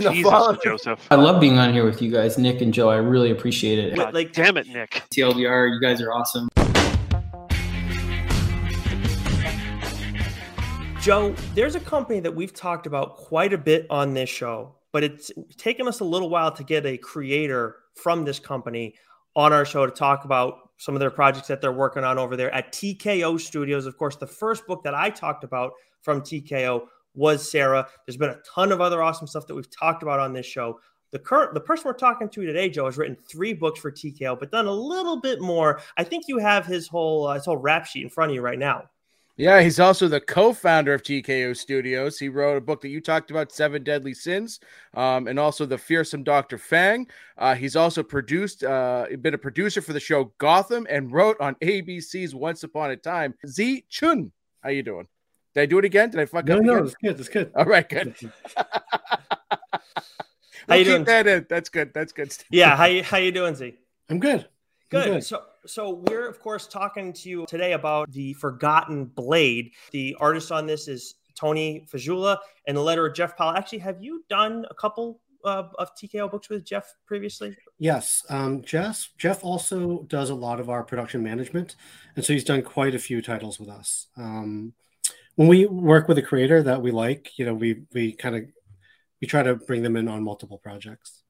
In the Jesus, fall- Joseph. I love being on here with you guys, Nick and Joe. I really appreciate it. God like- damn it, Nick. TLDR, you guys are awesome. Joe, there's a company that we've talked about quite a bit on this show, but it's taken us a little while to get a creator from this company on our show to talk about some of their projects that they're working on over there at TKO Studios. Of course, the first book that I talked about from TKO was Sarah. There's been a ton of other awesome stuff that we've talked about on this show. The current the person we're talking to today, Joe, has written three books for TKO, but done a little bit more. I think you have his whole uh, his whole rap sheet in front of you right now. Yeah, he's also the co-founder of TKO Studios. He wrote a book that you talked about, Seven Deadly Sins, um, and also the fearsome Doctor Fang. Uh, he's also produced, uh, been a producer for the show Gotham, and wrote on ABC's Once Upon a Time. Tze Chun, how you doing? Did I do it again? Did I fuck No, up? no, again? it's good. It's good. All right, good. How you doing? that in. That's good. That's good. Yeah, how you how you doing, Tze? I'm good. I'm Good. So, so we're of course talking to you today about the Forgotten Blade. The artist on this is Toni Fejzula, and the letter of Jeff Powell. Actually, have you done a couple uh, of TKO books with Jeff previously? Yes, um, Jeff. Jeff also does a lot of our production management, and so he's done quite a few titles with us. Um, when we work with a creator that we like, you know, we we kind of we try to bring them in on multiple projects.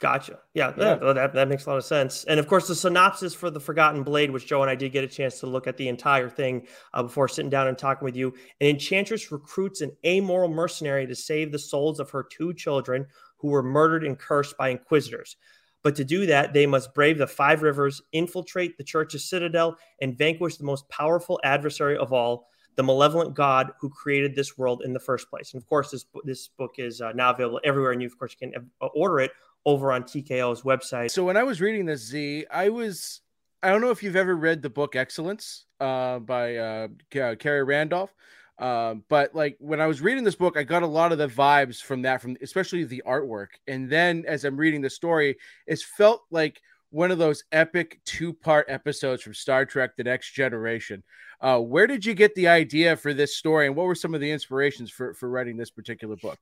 Gotcha. Yeah, Yeah. that- That, that makes a lot of sense. And of course, the synopsis for The Forgotten Blade, which Joe and I did get a chance to look at the entire thing uh, before sitting down and talking with you. An enchantress recruits an amoral mercenary to save the souls of her two children who were murdered and cursed by inquisitors. But to do that, they must brave the five rivers, infiltrate the church's citadel, and vanquish the most powerful adversary of all, the malevolent God who created this world in the first place. And of course, this this book is uh, now available everywhere, and you, of course, can uh, order it over on TKO's website. So when I was reading this, Tze, I was I don't know if you've ever read the book Excellence uh, by uh, Khary Randolph, um, but like when I was reading this book, I got a lot of the vibes from that, from especially the artwork. And then as I'm reading the story, it's felt like one of those epic two part episodes from Star Trek: The Next Generation. Uh, where did you get the idea for this story, and what were some of the inspirations for for writing this particular book?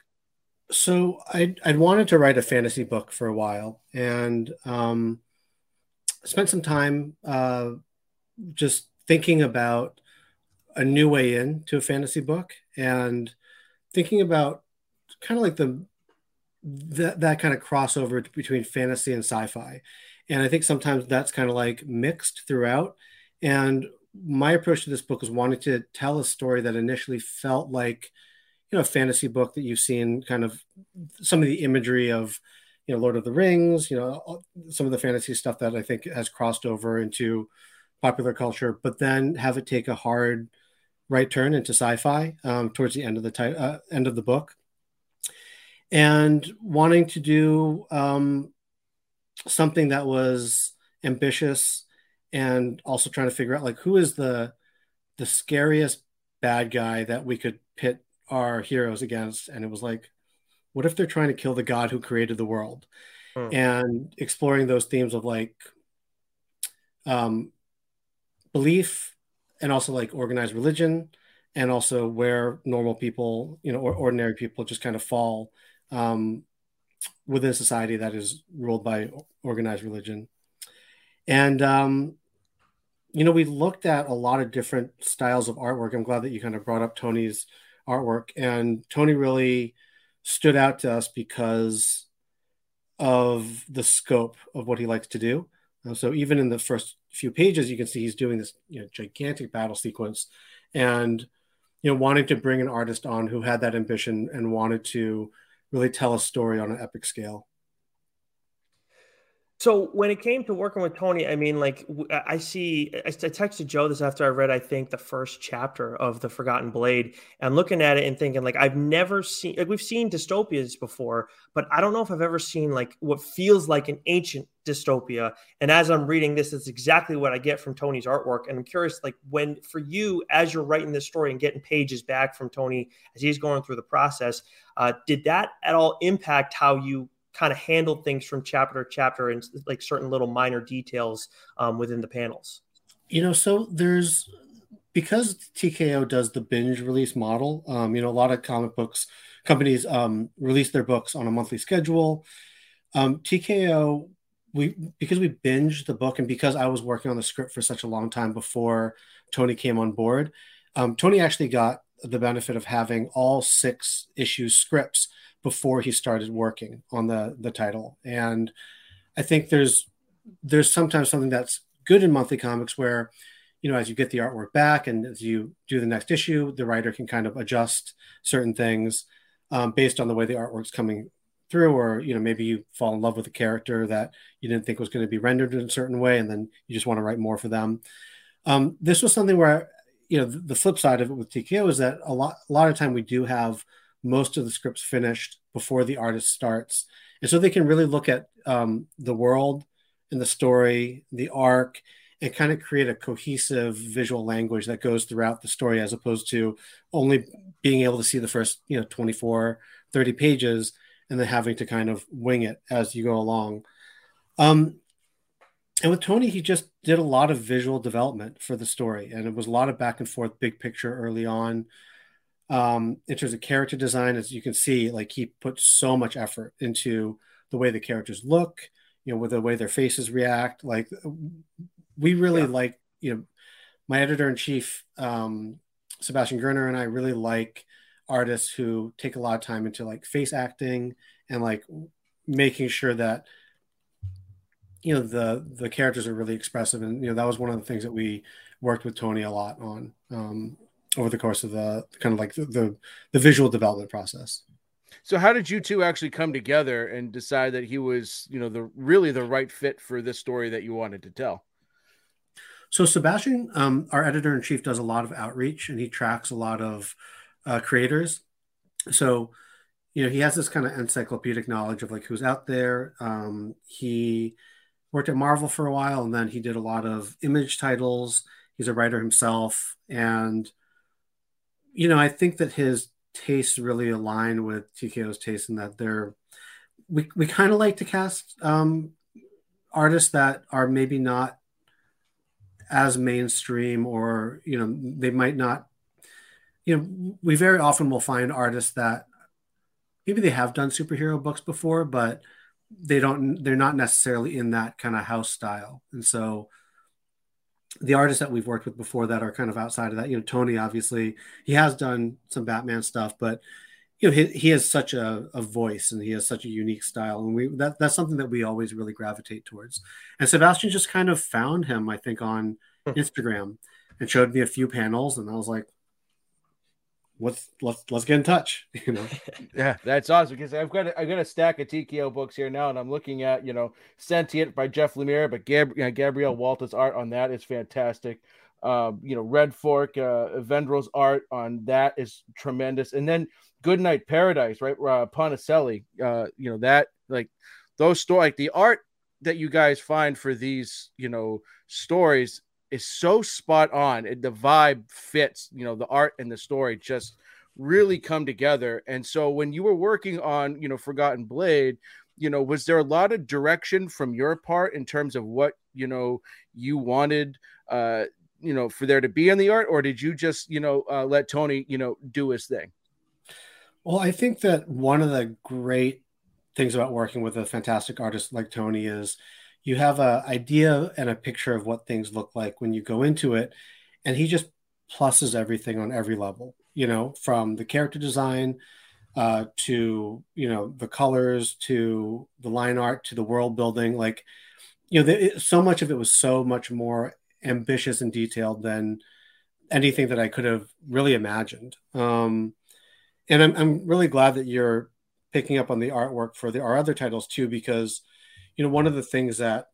So I I'd wanted to write a fantasy book for a while, and um, spent some time uh, just thinking about a new way in to a fantasy book, and thinking about kind of like the that that kind of crossover between fantasy and sci-fi, and I think sometimes that's kind of like mixed throughout. And my approach to this book was wanting to tell a story that initially felt like you know, a fantasy book that you've seen kind of some of the imagery of, you know, Lord of the Rings, you know, some of the fantasy stuff that I think has crossed over into popular culture, but then have it take a hard right turn into sci-fi um, towards the end of the ti- uh, end of the book, and wanting to do um, something that was ambitious and also trying to figure out like who is the the scariest bad guy that we could pit our heroes against and it was like what if they're trying to kill the god who created the world Hmm. and exploring those themes of like um belief and also like organized religion and also where normal people you know or ordinary people just kind of fall um within a society that is ruled by organized religion. And um you know we looked at a lot of different styles of artwork. I'm glad that you kind of brought up tony's artwork. And tony really stood out to us because of the scope of what he likes to do. Uh, so even in the first few pages you can see he's doing this you know gigantic battle sequence and you know wanting to bring an artist on who had that ambition and wanted to really tell a story on an epic scale. So when it came to working with Tony, I mean, like I see, I texted Joe this after I read, I think the first chapter of the Forgotten Blade, and looking at it and thinking, like, I've never seen, like, we've seen dystopias before, but I don't know if I've ever seen like what feels like an ancient dystopia. And as I'm reading this, it's exactly what I get from Tony's artwork. And I'm curious, like, when for you, as you're writing this story and getting pages back from Tony as he's going through the process, uh, did that at all impact how you kind of handled things from chapter to chapter and like certain little minor details um, within the panels. you know so there's because TKO does the binge release model, um, you know, a lot of comic books companies um, release their books on a monthly schedule. Um, TKO, we because we binged the book, and because I was working on the script for such a long time before Tony came on board, um, Tony actually got the benefit of having all six issues scripts before he started working on the the title, and I think there's there's sometimes something that's good in monthly comics where you know as you get the artwork back and as you do the next issue the writer can kind of adjust certain things um, based on the way the artwork's coming through or you know maybe you fall in love with a character that you didn't think was going to be rendered in a certain way and then you just want to write more for them. Um, this was something where you know the, the flip side of it with tko is that a lot a lot of time we do have most of the scripts finished before the artist starts and so they can really look at um, the world and the story the arc and kind of create a cohesive visual language that goes throughout the story as opposed to only being able to see the first you know 24 30 pages and then having to kind of wing it as you go along. Um, and with tony he just did a lot of visual development for the story and it was a lot of back and forth big picture early on. Um, in terms of character design as you can see like he put so much effort into the way the characters look you know with the way their faces react. Like we really yeah. like you know my editor in chief um, Sebastian Girner and I really like artists who take a lot of time into like face acting and like making sure that you know the the characters are really expressive and you know that was one of the things that we worked with Tony a lot on um, over the course of the kind of like the, the, the visual development process. So how did you two actually come together and decide that he was, you know, the really the right fit for this story that you wanted to tell? So Sebastian, um, our editor in chief, does a lot of outreach and he tracks a lot of uh, creators. So, you know, he has this kind of encyclopedic knowledge of like who's out there. Um, he worked at Marvel for a while, and then he did a lot of image titles. He's a writer himself, and you know, I think that his tastes really align with TKO's taste in that they're we we kind of like to cast um, artists that are maybe not as mainstream or you know they might not you know we very often will find artists that maybe they have done superhero books before but they don't they're not necessarily in that kind of house style. And so the artists that we've worked with before that are kind of outside of that you know tony obviously he has done some batman stuff but you know he, he has such a, a voice and he has such a unique style. And we that, that's something that we always really gravitate towards. And sebastian just kind of found him i think on hmm. instagram and showed me a few panels and i was like let's let's let's get in touch you know yeah that's awesome because i've got a, i've got a stack of tko books here now and i'm looking at you know sentient by jeff lemire but Gab, you know, gabriel walta's art on that is fantastic um, you know, Red Fork, uh, Vendrell's art on that is tremendous. And then Goodnight Paradise, right? Uh, Ponticelli, uh, you know, that like those story, like the art that you guys find for these, you know, stories is so spot on. It, the vibe fits, you know, the art and the story just really come together. And so when you were working on, you know, Forgotten Blade, you know, was there a lot of direction from your part in terms of what, you know, you wanted uh you know for there to be in the art or did you just you know uh, let tony you know do his thing well i think that one of the great things about working with a fantastic artist like tony is you have an idea and a picture of what things look like when you go into it and he just pluses everything on every level you know from the character design uh, to you know the colors to the line art to the world building like you know the, so much of it was so much more ambitious and detailed than anything that I could have really imagined. Um, and I'm, I'm really glad that you're picking up on the artwork for the, our other titles too, because, you know, one of the things that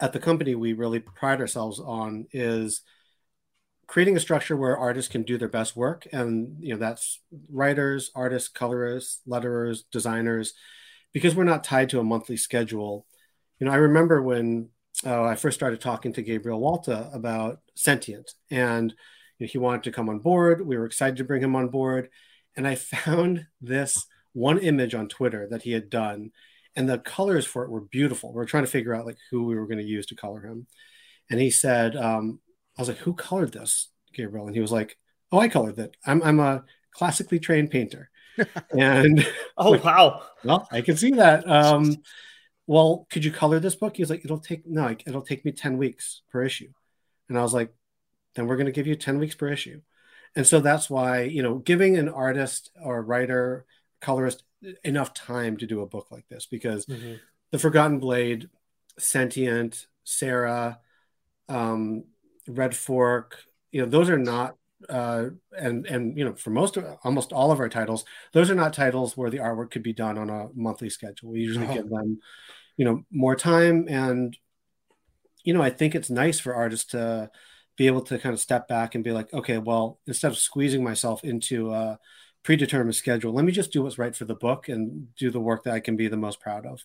at the company we really pride ourselves on is creating a structure where artists can do their best work. And, you know, that's writers, artists, colorists, letterers, designers, because we're not tied to a monthly schedule. You know, I remember when uh, I first started talking to Gabriel Walta about Sentient, and you know, he wanted to come on board. We were excited to bring him on board, and I found this one image on Twitter that he had done, and the colors for it were beautiful. We were trying to figure out like who we were going to use to color him, and he said, um, "I was like, who colored this? Gabriel? And he was like, "Oh, I colored it. I'm I'm a classically trained painter." and oh wow, well, I can see that. Um, well, could you color this book? He was like, "It'll take no, it'll take me ten weeks per issue," and I was like, "Then we're going to give you ten weeks per issue." And so that's why you know, giving an artist or writer, colorist enough time to do a book like this because mm-hmm. the Forgotten Blade, Sentient, Sarah, um, Red Fork, you know, those are not uh, and and you know for most of almost all of our titles those are not titles where the artwork could be done on a monthly schedule we usually oh. give them you know more time and you know i think it's nice for artists to be able to kind of step back and be like okay well instead of squeezing myself into a predetermined schedule let me just do what's right for the book and do the work that i can be the most proud of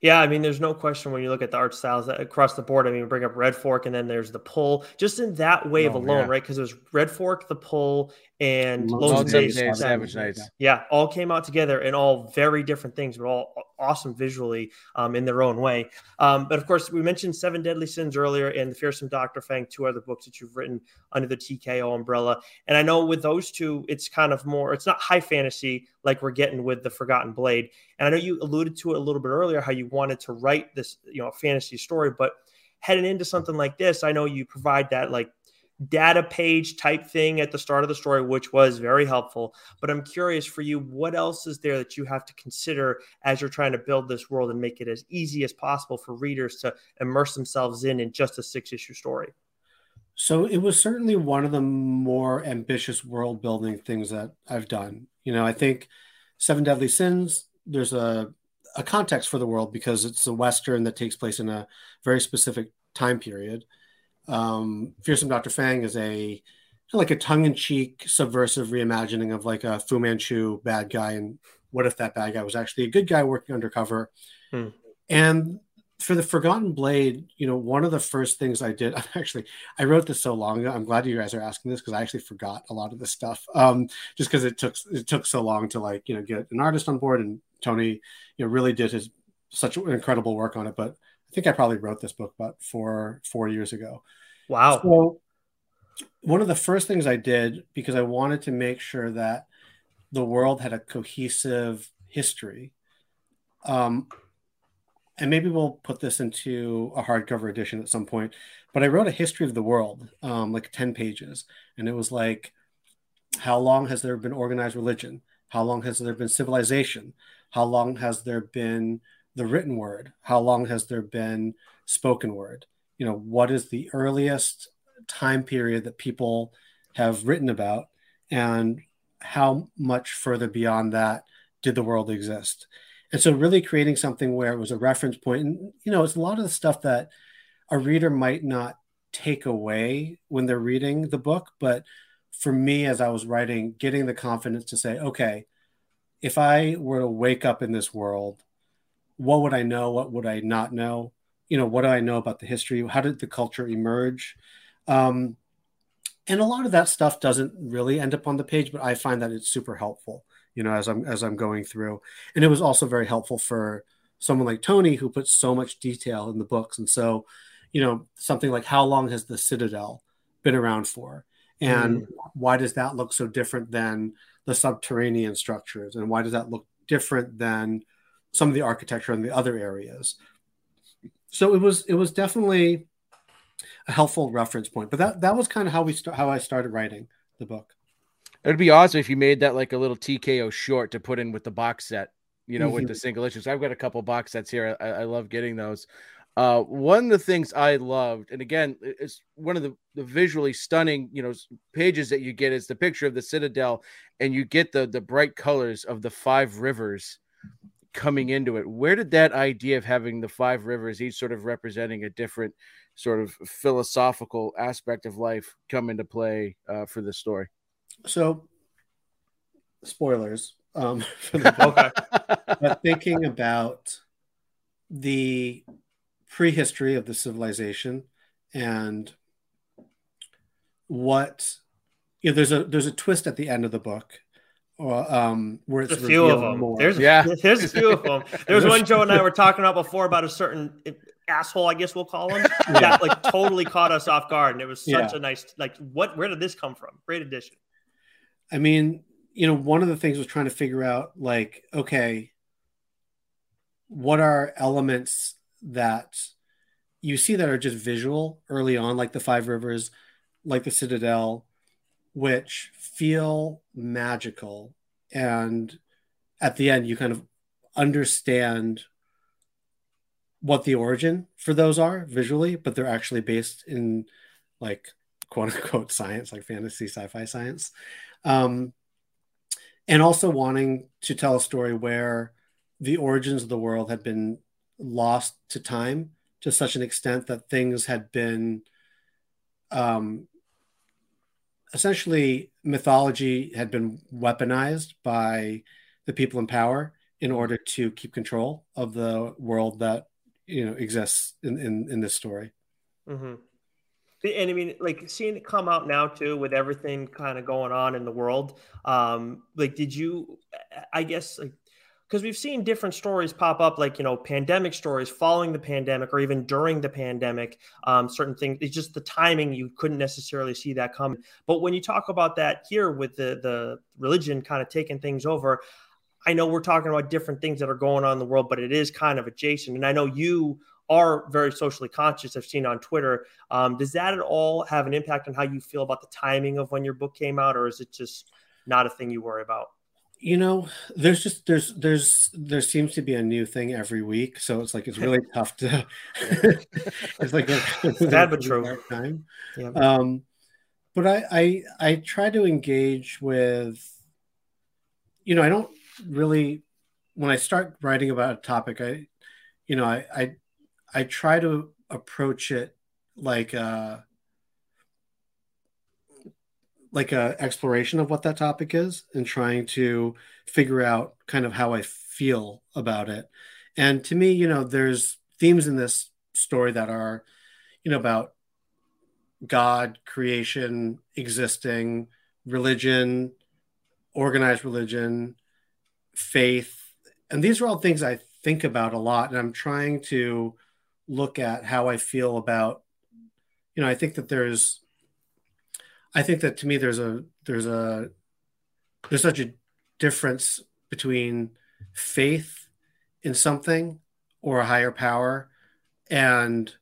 yeah, I mean, there's no question when you look at the art styles across the board. I mean, bring up Red Fork, and then there's the pull. Just in that wave oh, alone, yeah. right? Because there's Red Fork, the pull, and Lonesome Days, Savage, Savage Nights. Yeah, all came out together and all very different things, but all awesome visually um, in their own way. Um, but of course, we mentioned Seven Deadly Sins earlier and The Fearsome Dr. Fang, two other books that you've written under the TKO umbrella. And I know with those two, it's kind of more, it's not high fantasy like we're getting with The Forgotten Blade. And I know you alluded to it a little bit earlier how you wanted to write this, you know, fantasy story, but heading into something like this, I know you provide that like data page type thing at the start of the story, which was very helpful. But I'm curious for you, what else is there that you have to consider as you're trying to build this world and make it as easy as possible for readers to immerse themselves in in just a six issue story? So it was certainly one of the more ambitious world building things that I've done. You know, I think Seven Deadly Sins, there's a, a context for the world because it's a Western that takes place in a very specific time period um, Fearsome Dr. Fang is a like a tongue-in-cheek subversive reimagining of like a Fu Manchu bad guy and what if that bad guy was actually a good guy working undercover hmm. and for the forgotten blade you know one of the first things i did actually i wrote this so long ago i'm glad you guys are asking this because i actually forgot a lot of this stuff um, just because it took it took so long to like you know get an artist on board and tony you know really did his such incredible work on it but i think i probably wrote this book about four four years ago Wow. So one of the first things I did because I wanted to make sure that the world had a cohesive history. Um, and maybe we'll put this into a hardcover edition at some point. But I wrote a history of the world, um, like 10 pages. And it was like, how long has there been organized religion? How long has there been civilization? How long has there been the written word? How long has there been spoken word? You know what is the earliest time period that people have written about? And how much further beyond that did the world exist? And so really creating something where it was a reference point and you know it's a lot of the stuff that a reader might not take away when they're reading the book but for me as i was writing getting the confidence to say okay if i were to wake up in this world what would i know? What would i not know you know what do i know about the history how did the culture emerge? Um, and a lot of that stuff doesn't really end up on the page but i find that it's super helpful you know as i'm as i'm going through. And it was also very helpful for someone like tony who puts so much detail in the books. And so you know something like how long has the citadel been around for? And mm. why does that look so different than the subterranean structures? And why does that look different than some of the architecture in the other areas so it was it was definitely a helpful reference point. But that that was kind of how we st- how I started writing the book. It'd be awesome if you made that like a little TKO short to put in with the box set, you know, mm-hmm. with the single issues. I've got a couple box sets here. I, I love getting those. Uh, one of the things I loved, and again, it's one of the, the visually stunning, you know, pages that you get is the picture of the Citadel, and you get the the bright colors of the five rivers coming into it. Where did that idea of having the five rivers, each sort of representing a different sort of philosophical aspect of life, come into play uh, for this story? So, spoilers um, for the book, but thinking about the prehistory of the civilization and what you know, there's a there's a twist at the end of the book or um, where it's a few of them. More. There's a, yeah, there's a few of them. There's one Joe and I were talking about before about a certain asshole, I guess we'll call him, yeah. that like totally caught us off guard. And it was such yeah. a nice, like, what, where did this come from? Great addition. I mean, you know, one of the things was trying to figure out, like, okay, what are elements that you see that are just visual early on, like the Five Rivers, like the Citadel, which feel magical. And at the end, you kind of understand what the origin for those are visually, but they're actually based in like quote unquote science, like fantasy sci fi science. Um, and also wanting to tell a story where the origins of the world had been lost to time to such an extent that things had been um, essentially mythology had been weaponized by the people in power in order to keep control of the world that you know exists in in, in this story. Mm-hmm. And I mean, like seeing it come out now too, with everything kind of going on in the world. Um, like, did you? I guess like because we've seen different stories pop up, like you know, pandemic stories following the pandemic, or even during the pandemic. Um, certain things, it's just the timing you couldn't necessarily see that coming. But when you talk about that here with the the religion kind of taking things over, I know we're talking about different things that are going on in the world, but it is kind of adjacent. And I know you are very socially conscious. I've seen on Twitter. Um, does that at all have an impact on how you feel about the timing of when your book came out, or is it just not a thing you worry about? You know there's just there's there's there seems to be a new thing every week. So it's like it's really tough to it's like a, sad but true. time. Yeah. um but I, I i try to engage with you know i don't really when i start writing about a topic i you know i i, I try to approach it like uh like a exploration of what that topic is and trying to figure out kind of how I feel about it. And to me, you know, there's themes in this story that are, you know, about God, creation, existing, religion, organized religion, faith. And these are all things I think about a lot. And I'm trying to look at how I feel about, you know, I think that there's I think that to me there's a there's a there's such a difference between faith in something or a higher power and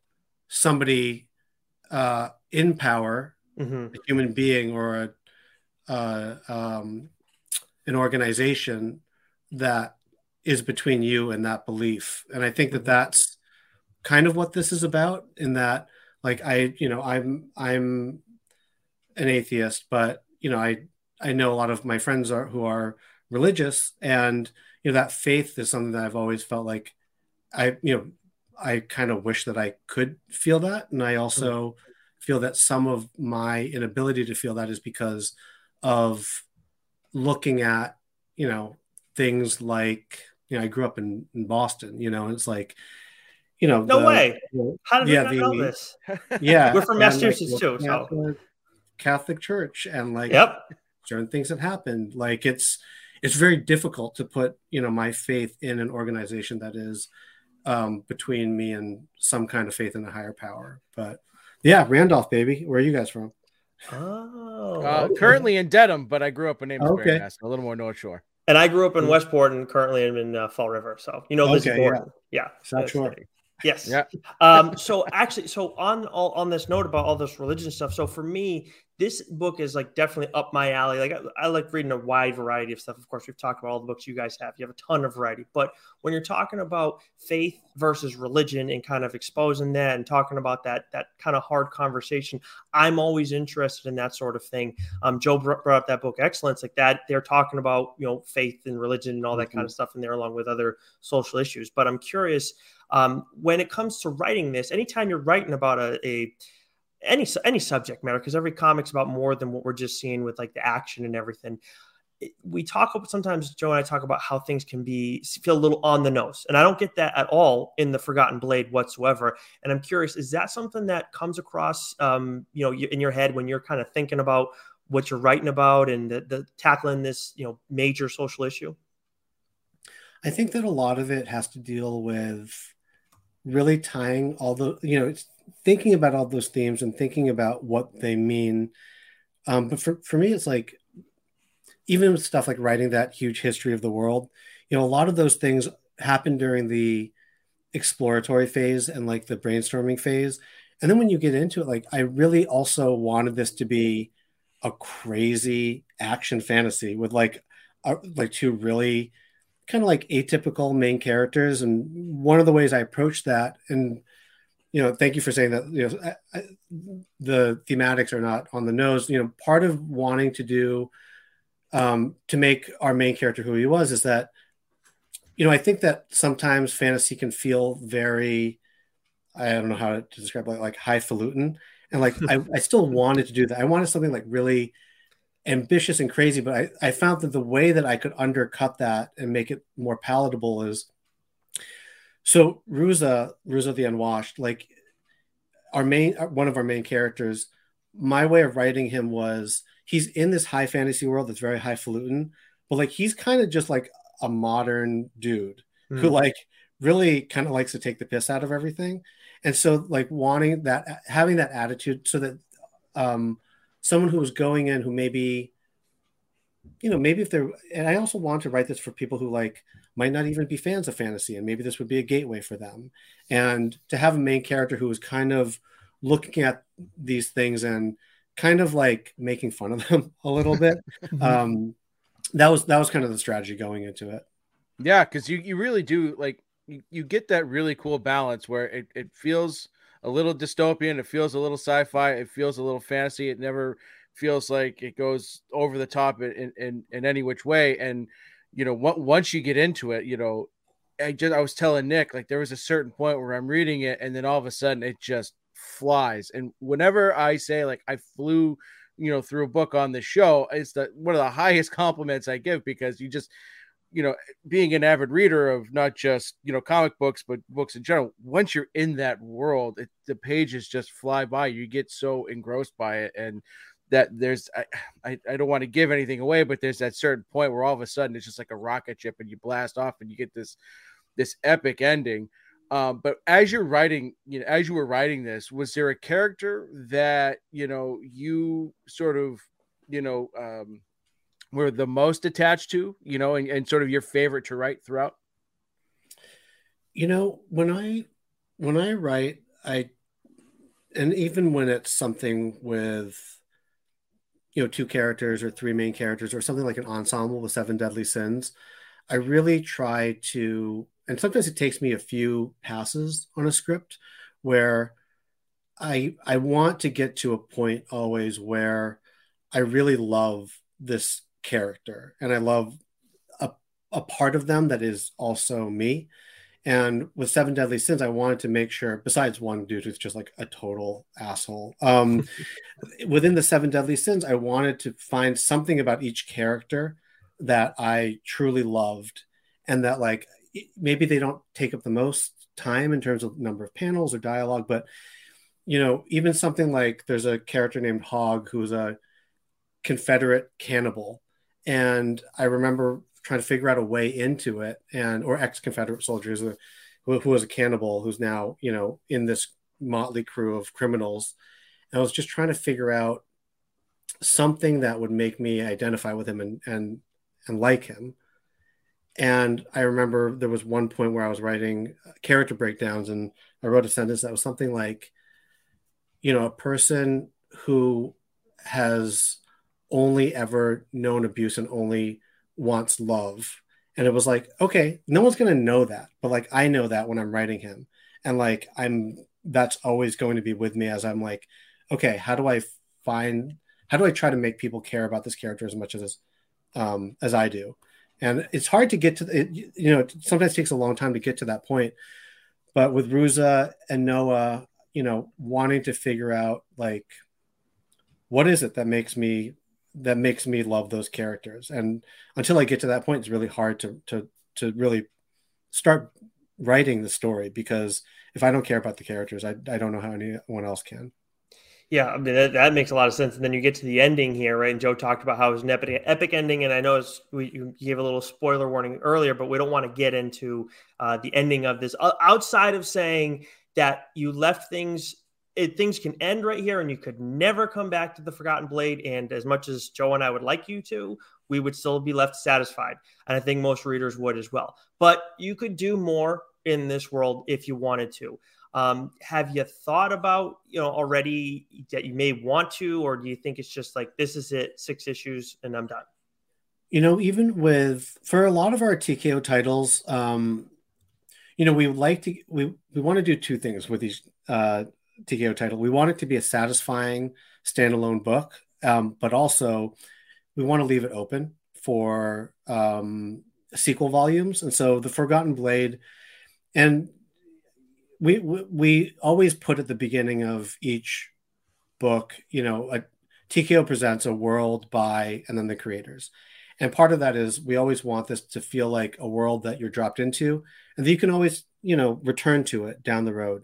somebody uh, in power, mm-hmm. a human being or a uh, um, an organization that is between you and that belief. And I think that mm-hmm. that's kind of what this is about. In that, like I, you know, I'm I'm an atheist, but you know, I I know a lot of my friends are who are religious, and you know that faith is something that I've always felt like I you know I kind of wish that I could feel that, and I also mm-hmm. feel that some of my inability to feel that is because of looking at you know things like you know I grew up in, in Boston, you know, and it's like you know no the, way. How did yeah, you know this? Yeah, we're from Massachusetts too. So Catholic Church and like yep. certain things have happened. Like it's it's very difficult to put you know my faith in an organization that is um, between me and some kind of faith in a higher power. But yeah, Randolph, baby, where are you guys from? Oh, uh, currently in Dedham, but I grew up in Amesbury, okay. a little more North Shore. And I grew up in Westport and currently I'm in uh, Fall River. So you know this okay, is Yeah, yeah South Shore. Yes. Yeah. um, so actually, so on all on this note about all this religion stuff. So for me, this book is like definitely up my alley. Like I, I, like reading a wide variety of stuff. Of course, we've talked about all the books you guys have. You have a ton of variety. But when you're talking about faith versus religion and kind of exposing that and talking about that that kind of hard conversation, I'm always interested in that sort of thing. Um, Joe brought up that book, Excellence, like that. They're talking about you know faith and religion and all that mm-hmm. kind of stuff in there, along with other social issues. But I'm curious um, when it comes to writing this, anytime you're writing about a, a any any subject matter, because every comic's about more than what we're just seeing with like the action and everything. We talk sometimes Joe and I talk about how things can be feel a little on the nose, and I don't get that at all in the Forgotten Blade whatsoever. And I'm curious, is that something that comes across, um, you know, in your head when you're kind of thinking about what you're writing about and the, the tackling this, you know, major social issue? I think that a lot of it has to deal with really tying all the you know thinking about all those themes and thinking about what they mean um, but for, for me it's like even with stuff like writing that huge history of the world you know a lot of those things happen during the exploratory phase and like the brainstorming phase. And then when you get into it like i really also wanted this to be a crazy action fantasy with like a, like two really kind of like atypical main characters. And one of the ways i approached that and you know thank you for saying that you know I, I, the thematics are not on the nose. You know part of wanting to do um to make our main character who he was is that you know i think that sometimes fantasy can feel very i don't know how to describe it like highfalutin. And like I, I still wanted to do that. I wanted something like really ambitious and crazy, but I, I found that the way that I could undercut that and make it more palatable is so Ruza, Ruza the Unwashed, like our main one of our main characters, my way of writing him was he's in this high fantasy world that's very highfalutin, but like he's kind of just like a modern dude mm. who hmm. like really kind of likes to take the piss out of everything. And so like wanting that having that attitude so that um someone who was going in who maybe you know maybe if they're and i also want to write this for people who like might not even be fans of fantasy and maybe this would be a gateway for them and to have a main character who is kind of looking at these things and kind of like making fun of them a little bit um that was that was kind of the strategy going into it yeah because you you really do like you, you get that really cool balance where it, it feels a little dystopian. It feels a little sci-fi. It feels a little fantasy. It never feels like it goes over the top in in, in any which way. And you know, once you get into it, you know, I just I was telling Nick like there was a certain point where I'm reading it, and then all of a sudden it just flies. And whenever I say like I flew, you know, through a book on the show, it's the one of the highest compliments I give because you just you know, being an avid reader of not just you know comic books but books in general, once you're in that world, it, the pages just fly by. You get so engrossed by it, and that there's I, I, I don't want to give anything away, but there's that certain point where all of a sudden it's just like a rocket ship, and you blast off, and you get this this epic ending. Um, but as you're writing, you know, as you were writing this, was there a character that you know you sort of, you know, um, were the most attached to, you know, and, and sort of your favorite to write throughout? You know, when I when I write, I and even when it's something with you know two characters or three main characters or something like an ensemble with seven deadly sins, I really try to and sometimes it takes me a few passes on a script where I I want to get to a point always where I really love this character and I love a, a part of them that is also me. And with Seven Deadly Sins, I wanted to make sure, besides one dude who's just like a total asshole, um, within the Seven Deadly Sins, I wanted to find something about each character that I truly loved and that, like, maybe they don't take up the most time in terms of number of panels or dialogue, but you know, even something like there's a character named Hog who's a Confederate cannibal. And I remember trying to figure out a way into it, and or ex-Confederate soldiers uh, who, who was a cannibal who's now you know in this motley crew of criminals. And I was just trying to figure out something that would make me identify with him and and and like him. And I remember there was one point where I was writing uh, character breakdowns, and I wrote a sentence that was something like, you know, a person who has only ever known abuse and only wants love. And it was like, okay, no one's going to know that, but like I know that when I'm writing him. And like I'm that's always going to be with me as I'm like, okay, how do I find how do I try to make people care about this character as much as um as I do? And it's hard to get to it, you know, it sometimes takes a long time to get to that point. But with Ruza and Noah, you know, wanting to figure out like what is it that makes me that makes me love those characters. And until I get to that point, it's really hard to to to really start writing the story because if I don't care about the characters, I, I don't know how anyone else can. Yeah, I mean that, that, makes a lot of sense. And then you get to the ending here, right? And Joe talked about how it was an epic, epic ending, and I know we you gave a little spoiler warning earlier, but we don't want to get into uh, the ending of this outside of saying that you left things. It, things can end right here, and you could never come back to the Forgotten Blade. And as much as Joe and I would like you to, we would still be left satisfied, and I think most readers would as well. But you could do more in this world if you wanted to. Um, have you thought about you know already that you may want to, or do you think it's just like this is it, six issues, and I'm done? You know, even with for a lot of our TKO titles, um, you know, we like to we we want to do two things with these uh, TKO title. We want it to be a satisfying standalone book, um, but also we want to leave it open for um, sequel volumes. And so, the Forgotten Blade, and we, we always put at the beginning of each book, you know, a TKO presents a world by and then the creators. And part of that is we always want this to feel like a world that you're dropped into and that you can always, you know, return to it down the road.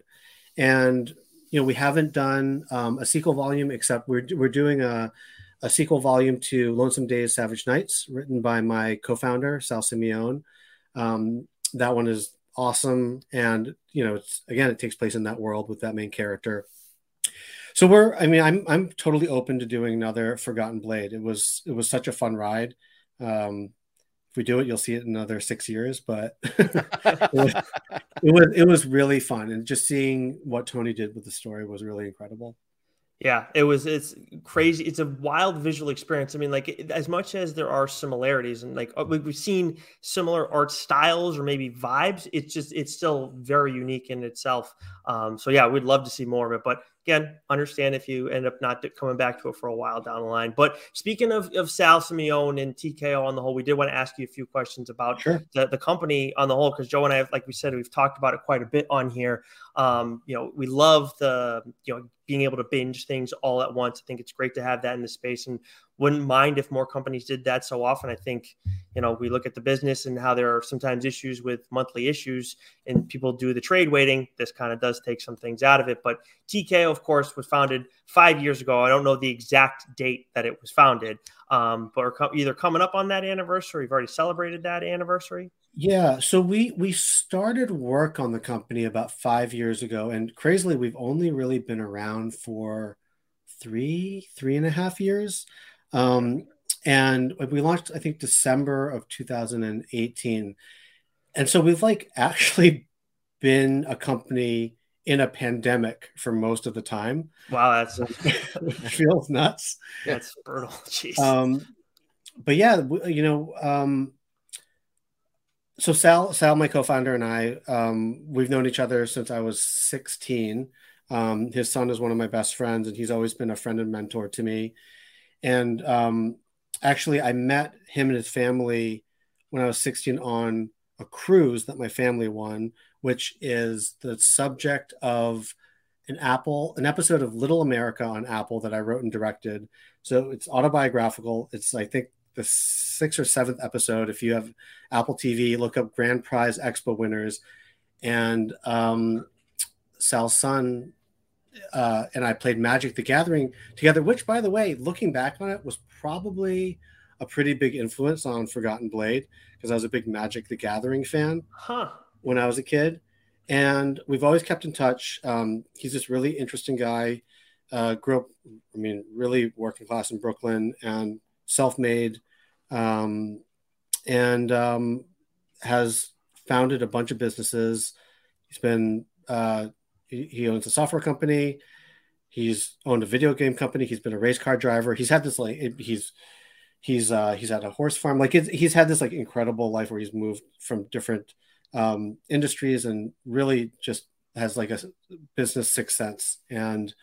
And, you know, we haven't done um, a sequel volume except we're, we're doing a, a sequel volume to Lonesome Days, Savage Nights, written by my co founder, Sal Simeone. Um, that one is awesome and you know it's again it takes place in that world with that main character. So we're i mean i'm i'm totally open to doing another forgotten blade. It was it was such a fun ride. Um if we do it you'll see it in another six years but it, was, it was it was really fun and just seeing what tony did with the story was really incredible yeah, it was. It's crazy. It's a wild visual experience. I mean, like as much as there are similarities, and like we've seen similar art styles or maybe vibes, it's just it's still very unique in itself. Um, so yeah, we'd love to see more of it. But again, understand if you end up not coming back to it for a while down the line. But speaking of, of Sal Simeone and TKO on the whole, we did want to ask you a few questions about sure. the, the company on the whole, because Joe and I, like we said, we've talked about it quite a bit on here. Um, you know, we love the, you know, being able to binge things all at once. I think it's great to have that in the space. And wouldn't mind if more companies did that so often. I think, you know, we look at the business and how there are sometimes issues with monthly issues and people do the trade waiting. This kind of does take some things out of it. But TKO, of course, was founded five years ago. I don't know the exact date that it was founded, um, but either coming up on that anniversary, we've already celebrated that anniversary. Yeah, so we we started work on the company about five years ago, and crazily, we've only really been around for three three and a half years. Um, and we launched, I think, December of 2018. And so we've like actually been a company in a pandemic for most of the time. Wow, that's feels nuts. That's brutal. Jeez. Um, but yeah, you know, um, so Sal, Sal, my co-founder, and I, um, we've known each other since I was 16. Um, his son is one of my best friends, and he's always been a friend and mentor to me. And um, actually, I met him and his family when I was 16 on a cruise that my family won, which is the subject of an Apple, an episode of Little America on Apple that I wrote and directed. So it's autobiographical. It's, I think, the sixth or seventh episode. If you have Apple TV, look up Grand Prize Expo winners. And um, Sal's son uh, and I played Magic the Gathering together, which, by the way, looking back on it, was probably a pretty big influence on Forgotten Blade because I was a big Magic the Gathering fan huh. when I was a kid. And we've always kept in touch. Um, he's this really interesting guy. Uh, grew up, I mean, really working class in Brooklyn and self made, um, and um, has founded a bunch of businesses. He's been uh, he, owns a software company. He's owned a video game company. He's been a race car driver. He's had this like he's he's uh, he's at a horse farm. Like he's had this like incredible life where he's moved from different um, industries and really just has like a business sixth sense. And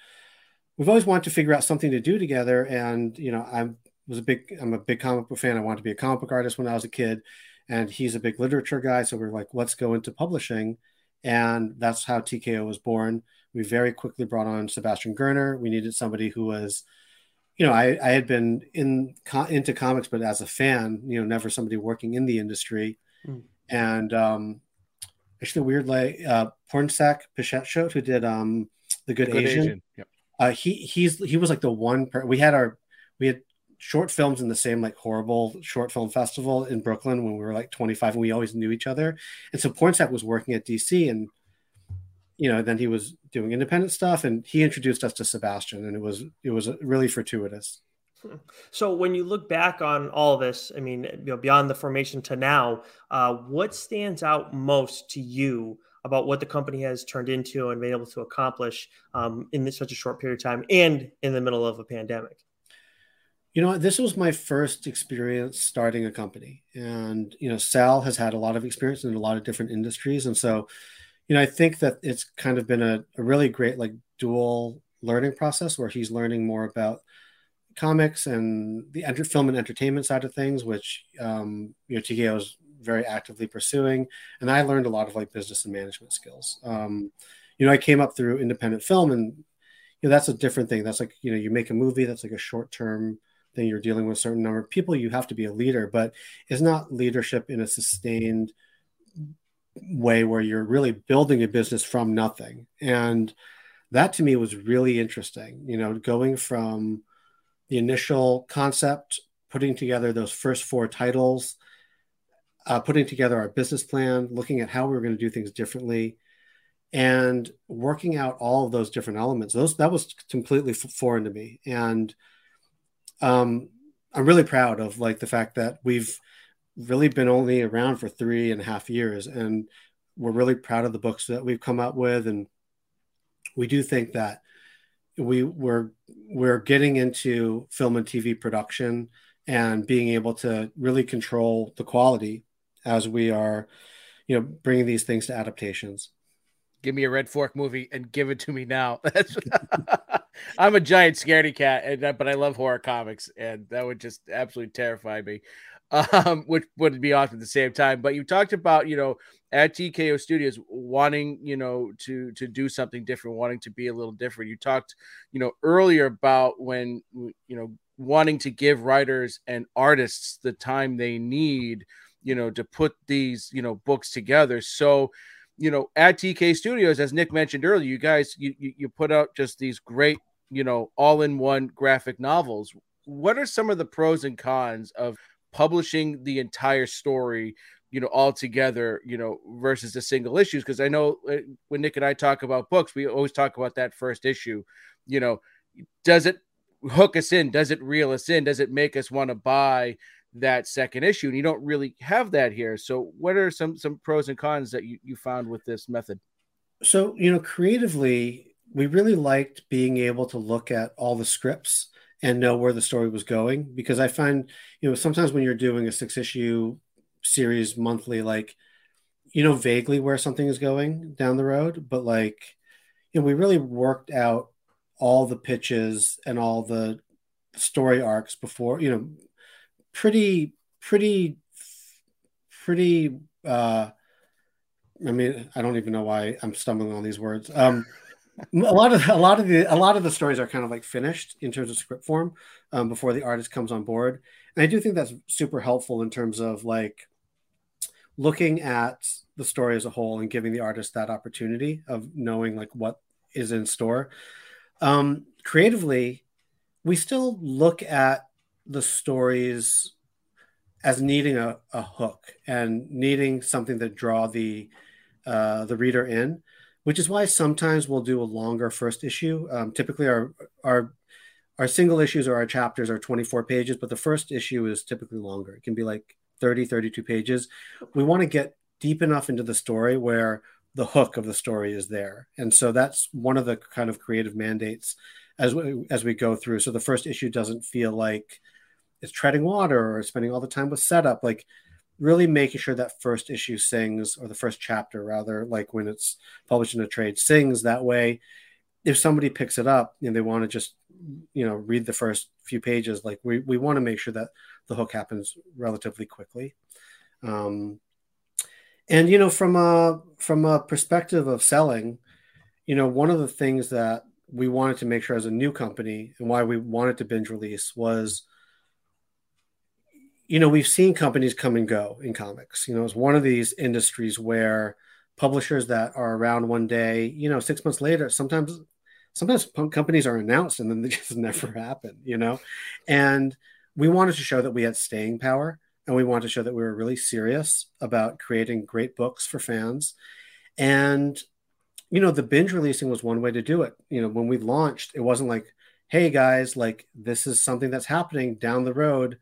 we've always wanted to figure out something to do together. And you know, I was a big I'm a big comic book fan. I wanted to be a comic book artist when I was a kid, and he's a big literature guy. So we're like, let's go into publishing and that's how TKO was born. We very quickly brought on Sebastian Girner We needed somebody who was, you know, I, I had been in into comics, but as a fan, you know, never somebody working in the industry. Mm. And um, actually, weird like uh, Pornsak Pichetshote, who did um, the Good, Good Asian. Asian. Yep. uh, he he's he was like the one per- we had our we had short films in the same like horrible short film festival in Brooklyn when we were like 25 and we always knew each other. And so Pornsak was working at DC and you know then he was doing independent stuff and he introduced us to Sebastian and it was it was really fortuitous. So when you look back on all this, I mean, you know, beyond the formation to now, uh, what stands out most to you about what the company has turned into and been able to accomplish um, in this, such a short period of time and in the middle of a pandemic? You know, this was my first experience starting a company. And, you know, Sal has had a lot of experience in a lot of different industries. And so, you know, I think that it's kind of been a, a really great, like, dual learning process where he's learning more about comics and the enter- film and entertainment side of things, which, um, you know, TKO is very actively pursuing. And I learned a lot of like business and management skills. Um, you know, I came up through independent film and, you know, that's a different thing. That's like, you know, you make a movie that's like a short term thing. You're dealing with a certain number of people. You have to be a leader, but it's not leadership in a sustained way where you're really building a business from nothing. And that to me was really interesting, you know, going from the initial concept, putting together those first four titles, uh, putting together our business plan, looking at how we were going to do things differently, and working out all of those different elements. Those that was completely foreign to me, and um, I'm really proud of like the fact that we've really been only around for three and a half years, and we're really proud of the books that we've come up with, and we do think that we we're we're getting into film and TV production and being able to really control the quality as we are, you know, bringing these things to adaptations. Give me a Red Fork movie and give it to me now. I'm a giant scaredy cat, and but I love horror comics, and that would just absolutely terrify me. Um, which would be off at the same time. But you talked about, you know, at TKO Studios wanting, you know, to to do something different, wanting to be a little different. You talked, you know, earlier about when you know wanting to give writers and artists the time they need you know, to put these, you know, books together. So, you know, at TK Studios, as Nick mentioned earlier, you guys, you, you, you put out just these great, you know, all in one graphic novels. What are some of the pros and cons of publishing the entire story, you know, all together, you know, versus the single issues? Because I know uh, when Nick and I talk about books, we always talk about that first issue. You know, does it hook us in? Does it reel us in? Does it make us want to buy that second issue and you don't really have that here. So what are some some pros and cons that you, you found with this method? So you know creatively we really liked being able to look at all the scripts and know where the story was going because i find you know sometimes when you're doing a six issue series monthly like you know vaguely where something is going down the road but like you know we really worked out all the pitches and all the story arcs before you know pretty pretty pretty uh i mean i don't even know why i'm stumbling on these words. Um a lot of a lot of the a lot of the stories are kind of like finished in terms of script form um, before the artist comes on board. And i do think that's super helpful in terms of like looking at the story as a whole and giving the artist that opportunity of knowing like what is in store. Um creatively we still look at the stories as needing a, a hook and needing something to draw the uh, the reader in, which is why sometimes we'll do a longer first issue. Um, typically, our our our single issues or our chapters are 24 pages, but the first issue is typically longer. It can be like 30, 32 pages. We want to get deep enough into the story where the hook of the story is there. And so that's one of the kind of creative mandates as we, as we go through. So the first issue doesn't feel like is treading water or spending all the time with setup like really making sure that first issue sings or the first chapter rather like when it's published in a trade sings that way. If somebody picks it up and they want to just you know read the first few pages like we, we want to make sure that the hook happens relatively quickly. Um, and you know from a from a perspective of selling you know one of the things that we wanted to make sure as a new company and why we wanted to binge release was you know, we've seen companies come and go in comics. You know, it's one of these industries where publishers that are around one day, you know, six months later, sometimes sometimes companies are announced and then they just never happen, you know? And we wanted to show that we had staying power and we wanted to show that we were really serious about creating great books for fans. And, you know, the binge releasing was one way to do it. You know, when we launched, it wasn't like, hey guys, like this is something that's happening down the road.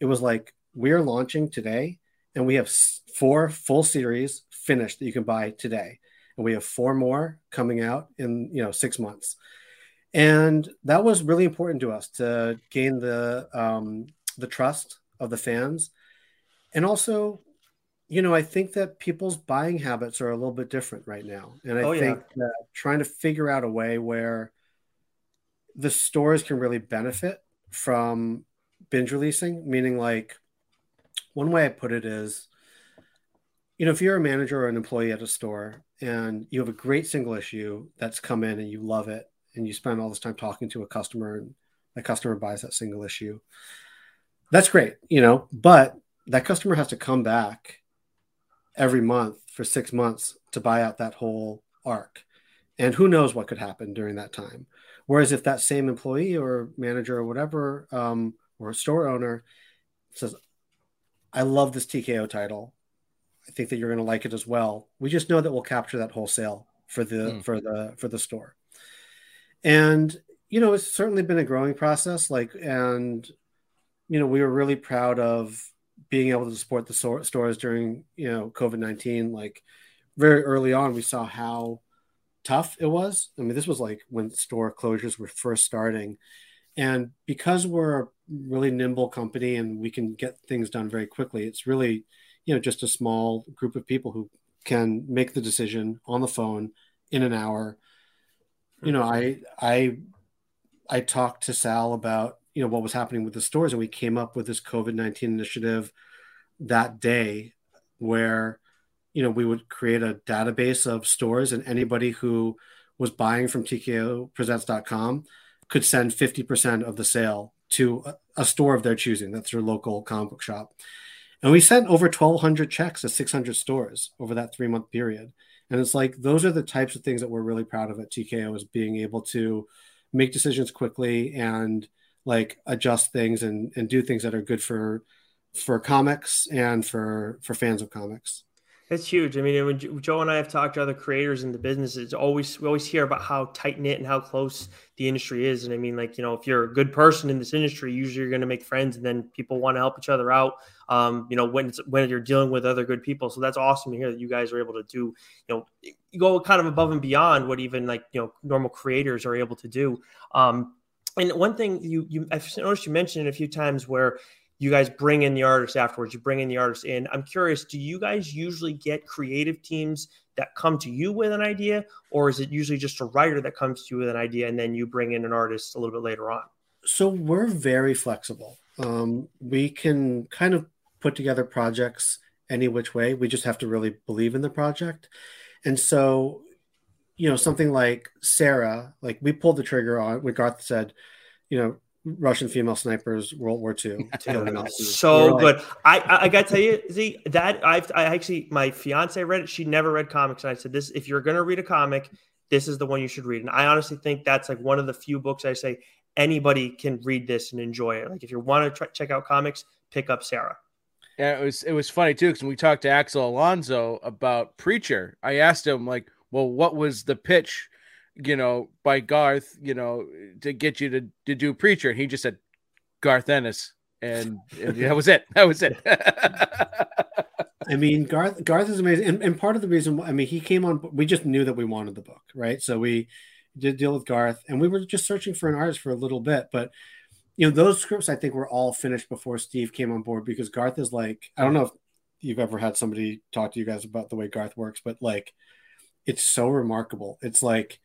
It was like, we're launching today and we have four full series finished that you can buy today. And we have four more coming out in you know six months. And that was really important to us to gain the um, the trust of the fans. And also you know i think that people's buying habits are a little bit different right now. And i oh, think yeah. trying to figure out a way where the stores can really benefit from binge releasing meaning like one way i put it is you know if you're a manager or an employee at a store and you have a great single issue that's come in and you love it and you spend all this time talking to a customer and the customer buys that single issue that's great you know but that customer has to come back every month for six months to buy out that whole arc. And who knows what could happen during that time. Whereas if that same employee or manager or whatever um, or a store owner says i love this tko title I think that you're going to like it as well. We just know that we'll capture that wholesale for the mm. for the for the store. And you know, it's certainly been a growing process. Like, and you know, we were really proud of being able to support the so- stores during you know COVID nineteen. Like, very early on, we saw how tough it was. I mean, this was like when store closures were first starting. And because we're a really nimble company and we can get things done very quickly, it's really you know just a small group of people who can make the decision on the phone in an hour. You know i i i talked to sal about you know what was happening with the stores and we came up with this covid-19 initiative that day where you know we would create a database of stores and anybody who was buying from tkopresents.com could send 50% of the sale to a store of their choosing that's their local comic book shop and we sent over 1,200 checks to 600 stores over that three month period. And it's like those are the types of things that we're really proud of at TKO is being able to make decisions quickly and like adjust things and, and do things that are good for for comics and for for fans of comics. It's huge. I mean, when Joe and I have talked to other creators in the business, it's always we always hear about how tight knit and how close the industry is. And I mean, like you know, if you're a good person in this industry, usually you're going to make friends, and then people want to help each other out. Um, you know, when it's when you're dealing with other good people. So that's awesome to hear that you guys are able to do. You know, go kind of above and beyond what even like you know normal creators are able to do. Um, and one thing you you I've noticed you mentioned it a few times where you guys bring in the artists afterwards you bring in the artists in. I'm curious do you guys usually get creative teams that come to you with an idea or is it usually just a writer that comes to you with an idea and then you bring in an artist a little bit later on? So we're very flexible. Um, we can kind of put together projects any which way. We just have to really believe in the project. And so you know something like sara like we pulled the trigger on when garth said you know Russian female snipers, World War II. so good. I, I, I gotta tell you, Tze, that I've I actually my fiance read it. She never read comics, and I said, "This if you're gonna read a comic, this is the one you should read." And I honestly think that's like one of the few books I say anybody can read this and enjoy it. Like if you want to try, check out comics, pick up Sara. Yeah, it was it was funny too because we talked to Axel Alonso about Preacher, I asked him like, "Well, what was the pitch?" You know, by Garth, you know, to get you to, to do preacher. And he just said Garth Ennis. And, and that was it. That was it. I mean, Garth Garth is amazing. And, and part of the reason I mean he came on we just knew that we wanted the book, right? So we did deal with Garth and we were just searching for an artist for a little bit, but you know, those scripts I think were all finished before Steve came on board because Garth is like, I don't know if you've ever had somebody talk to you guys about the way Garth works, but like it's so remarkable. It's like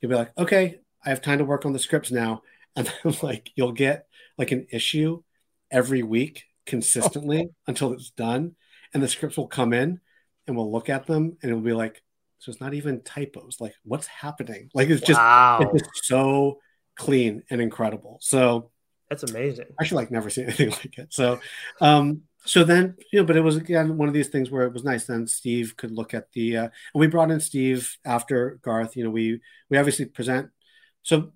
you'll be like, okay, I have time to work on the scripts now. And then like you'll get like an issue every week consistently until it's done. And the scripts will come in and we'll look at them and it'll be like, so it's not even typos. Like, what's happening? Like it's just wow. it's just so clean and incredible. So that's amazing. I should like never see anything like it. So um so then you know but it was again one of these things where it was nice then steve could look at the uh, and we brought in steve after garth you know we we obviously present so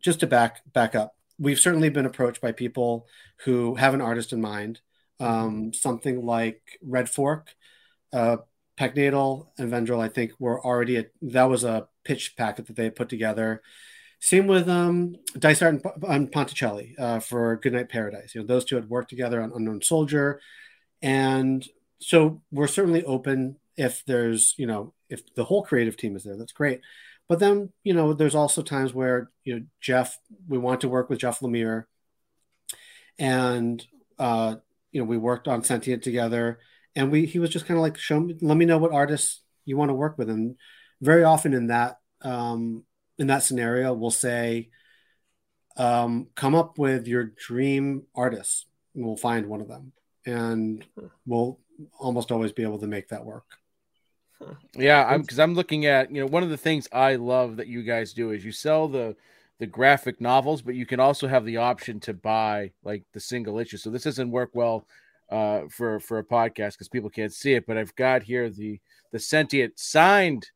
just to back back up, we've certainly been approached by people who have an artist in mind. Um, something like Red Fork, uh, Paknadel, and Vendrell, I think, were already that was a pitch packet that they put together. Same with um, Dysart and, and Ponticelli uh, for Goodnight Paradise. You know, those two had worked together on Unknown Soldier, and so we're certainly open if there's you know if the whole creative team is there. That's great. But then you know there's also times where you know Jeff, we want to work with Jeff Lemire, and uh, you know we worked on Sentient together, and we he was just kind of like show me, let me know what artists you want to work with, and very often in that um, in that scenario, we'll say, um, come up with your dream artists, and we'll find one of them, and we'll almost always be able to make that work. Yeah, I'm because I'm looking at you know one of the things I love that you guys do is you sell the the graphic novels, but you can also have the option to buy like the single issue. So this doesn't work well uh, for for a podcast because people can't see it. But I've got here the the sentient signed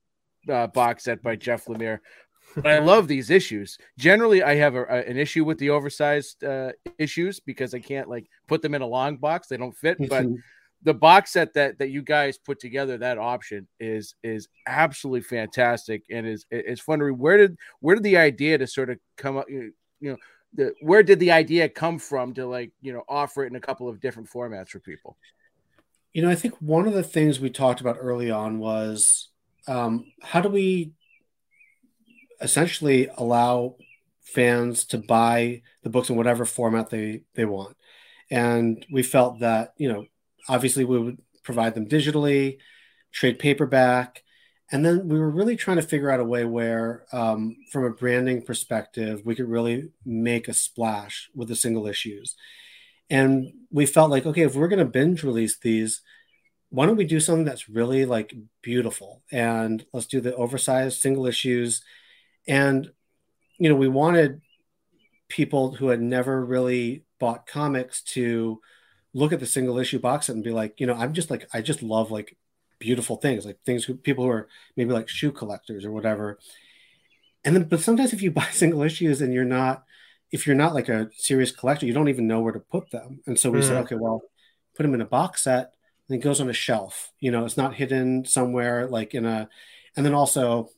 uh, box set by Jeff Lemire. But I love these issues. Generally, I have a, a, an issue with the oversized uh, issues because I can't like put them in a long box; they don't fit. But the box set that that you guys put together, that option is is absolutely fantastic and is it's fun to read. Where did where did the idea to sort of come up? You know, the, where did the idea come from to like you know offer it in a couple of different formats for people? You know, I think one of the things we talked about early on was um, how do we essentially allow fans to buy the books in whatever format they they want, and we felt that you know obviously we would provide them digitally, trade paperback. And then we were really trying to figure out a way where, um, from a branding perspective, we could really make a splash with the single issues. And we felt like, okay, if we're going to binge release these, why don't we do something that's really like beautiful? And let's do the oversized single issues. And, you know, we wanted people who had never really bought comics to look at the single issue box set and be like, you know, I'm just like, I just love like beautiful things, like things who people who are maybe like shoe collectors or whatever. And then, but sometimes if you buy single issues and you're not, if you're not like a serious collector, you don't even know where to put them. And so we mm. said, okay, well, put them in a box set and it goes on a shelf. You know, it's not hidden somewhere like in a, and then also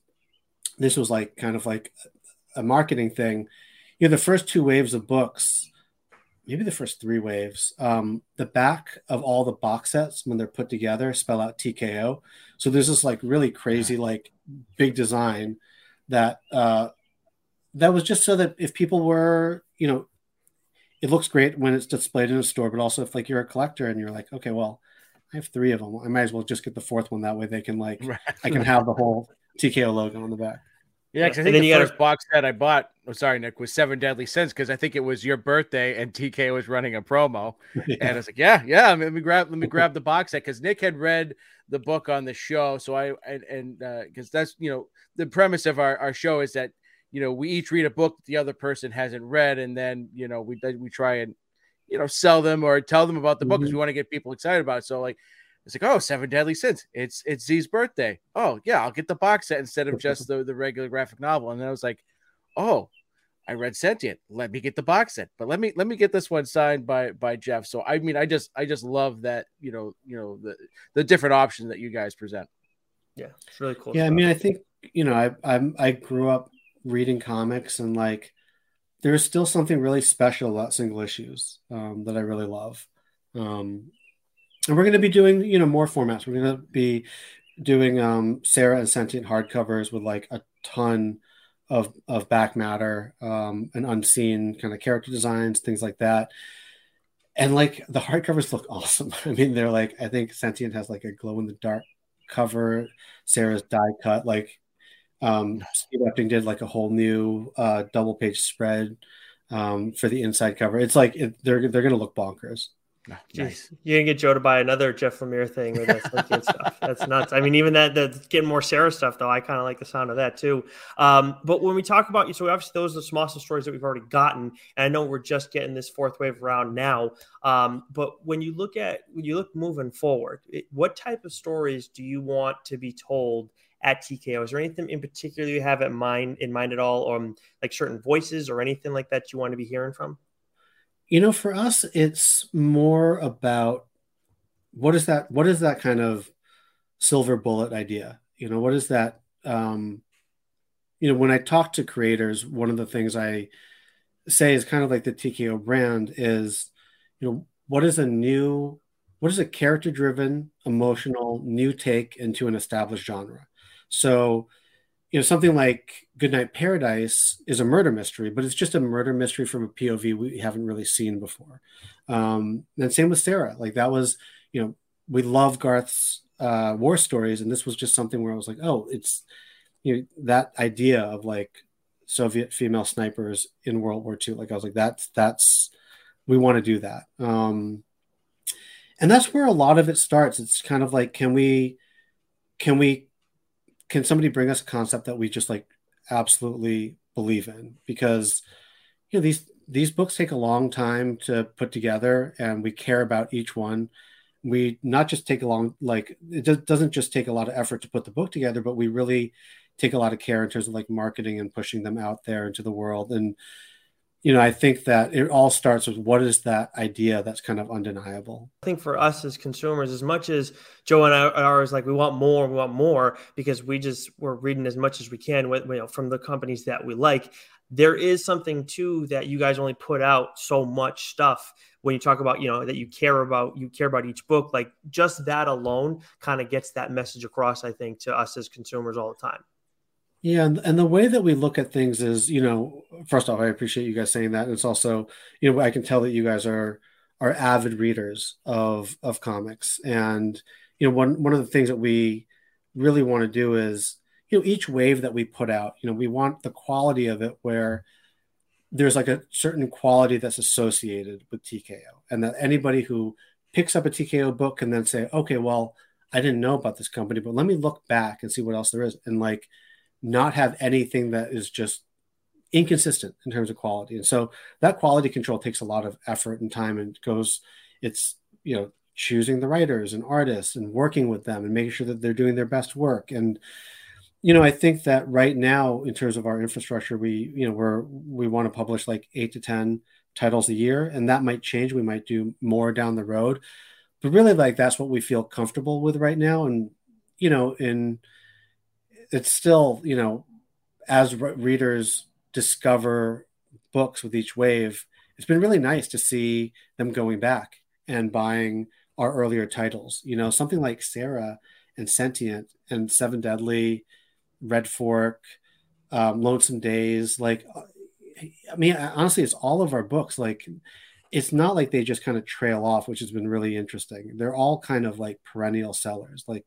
this was like kind of like a marketing thing. You know, the first two waves of books, maybe the first three waves. Um, the back of all the box sets when they're put together spell out TKO. So there's this like really crazy like big design that uh, that was just so that if people were you know it looks great when it's displayed in a store, but also if like you're a collector and you're like okay well I have three of them I might as well just get the fourth one that way they can like right. I can have the whole TKO logo on the back. Yeah, because I think the first gotta... box set I bought, oh, sorry, Nick, was Seven Deadly Sins because I think it was your birthday and TK was running a promo, yeah. and I was like, yeah, yeah, let me grab, let me grab the box set because Nick had read the book on the show, so I and and because uh, that's you know the premise of our our show is that you know we each read a book that the other person hasn't read, and then you know we we try and you know sell them or tell them about the book because mm-hmm. we want to get people excited about it. So like it's like, oh, seven deadly sins. It's it's Tze's birthday. Oh, yeah, I'll get the box set instead of just the, the regular graphic novel. And then I was like, oh, I read Sentient. Let me get the box set. But let me let me get this one signed by by Jeff. So I mean, I just I just love that, you know, you know, the the different options that you guys present. Yeah, it's really cool. Yeah, stuff. I mean, I think, you know, I I'm I grew up reading comics and like there's still something really special about single issues um, that I really love. Um, and we're going to be doing you know more formats. We're going to be doing um, Sara and Sentient hardcovers with like a ton of of back matter um, and unseen kind of character designs, things like that. And like the hardcovers look awesome. I mean, they're like I think Sentient has like a glow in the dark cover. Sara's die cut. Like um, Steve Epting did like a whole new uh, double page spread um, for the inside cover. It's like it, they're they're gonna look bonkers. Oh, nice. You can get Joe to buy another Jeff Lemire thing with that stuff. That's nuts. I mean, even that the getting more Sara stuff though, I kind of like the sound of that too. Um, but when we talk about you, so obviously those are some awesome stories that we've already gotten, and I know we're just getting this fourth wave round now. Um, but when you look at when you look moving forward, it, what type of stories do you want to be told at TKO. Is there anything in particular you have in mind in mind at all, or um, like certain voices or anything like that you want to be hearing from? You know, for us, it's more about what is that? What is that kind of silver bullet idea? You know, what is that? Um, you know, when I talk to creators, one of the things I say is kind of like the TKO brand is, you know, what is a new, what is a character driven, emotional new take into an established genre? So, you know, something like Goodnight Paradise is a murder mystery, but it's just a murder mystery from a POV we haven't really seen before. Um, and same with Sara. Like that was, you know, we love Garth's uh, war stories, and this was just something where I was like, oh, it's you know that idea of like Soviet female snipers in World War II. Like I was like, that's that's we want to do that. Um, and that's where a lot of it starts. It's kind of like, can we, can we, can somebody bring us a concept that we just like absolutely believe in? Because you know these these books take a long time to put together, and we care about each one. We not just take a long like it doesn't just take a lot of effort to put the book together, but we really take a lot of care in terms of like marketing and pushing them out there into the world. And you know, I think that it all starts with what is that idea that's kind of undeniable. I think for us as consumers, as much as Joe and I are always like, we want more, we want more, because we just we're reading as much as we can with you know from the companies that we like. There is something too that you guys only put out so much stuff when you talk about you know that you care about you care about each book like just that alone kind of gets that message across i think to us as consumers all the time yeah, and, and the way that we look at things is, you know, first off, I appreciate you guys saying that. And it's also, you know, I can tell that you guys are are avid readers of of comics. And, you know, one one of the things that we really want to do is, you know, each wave that we put out, you know, we want the quality of it where there's like a certain quality that's associated with TKO. And that anybody who picks up a TKO book can then say, okay, well, I didn't know about this company, but let me look back and see what else there is. And like not have anything that is just inconsistent in terms of quality. And so that quality control takes a lot of effort and time and goes, it's, you know, choosing the writers and artists and working with them and making sure that they're doing their best work. And, you know, I think that right now, in terms of our infrastructure, we, you know, we're, we want to publish like eight to 10 titles a year, and that might change. We might do more down the road. But really, like, that's what we feel comfortable with right now. And, you know, in, it's still you know as re- readers discover books with each wave it's been really nice to see them going back and buying our earlier titles. You know something like sara and sentient and seven deadly red fork um, lonesome days like i mean honestly it's all of our books. Like it's not like they just kind of trail off which has been really interesting. They're all kind of like perennial sellers. Like